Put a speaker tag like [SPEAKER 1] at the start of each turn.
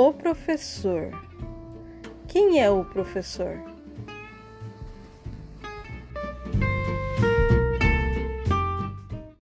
[SPEAKER 1] O professor. Quem é o professor?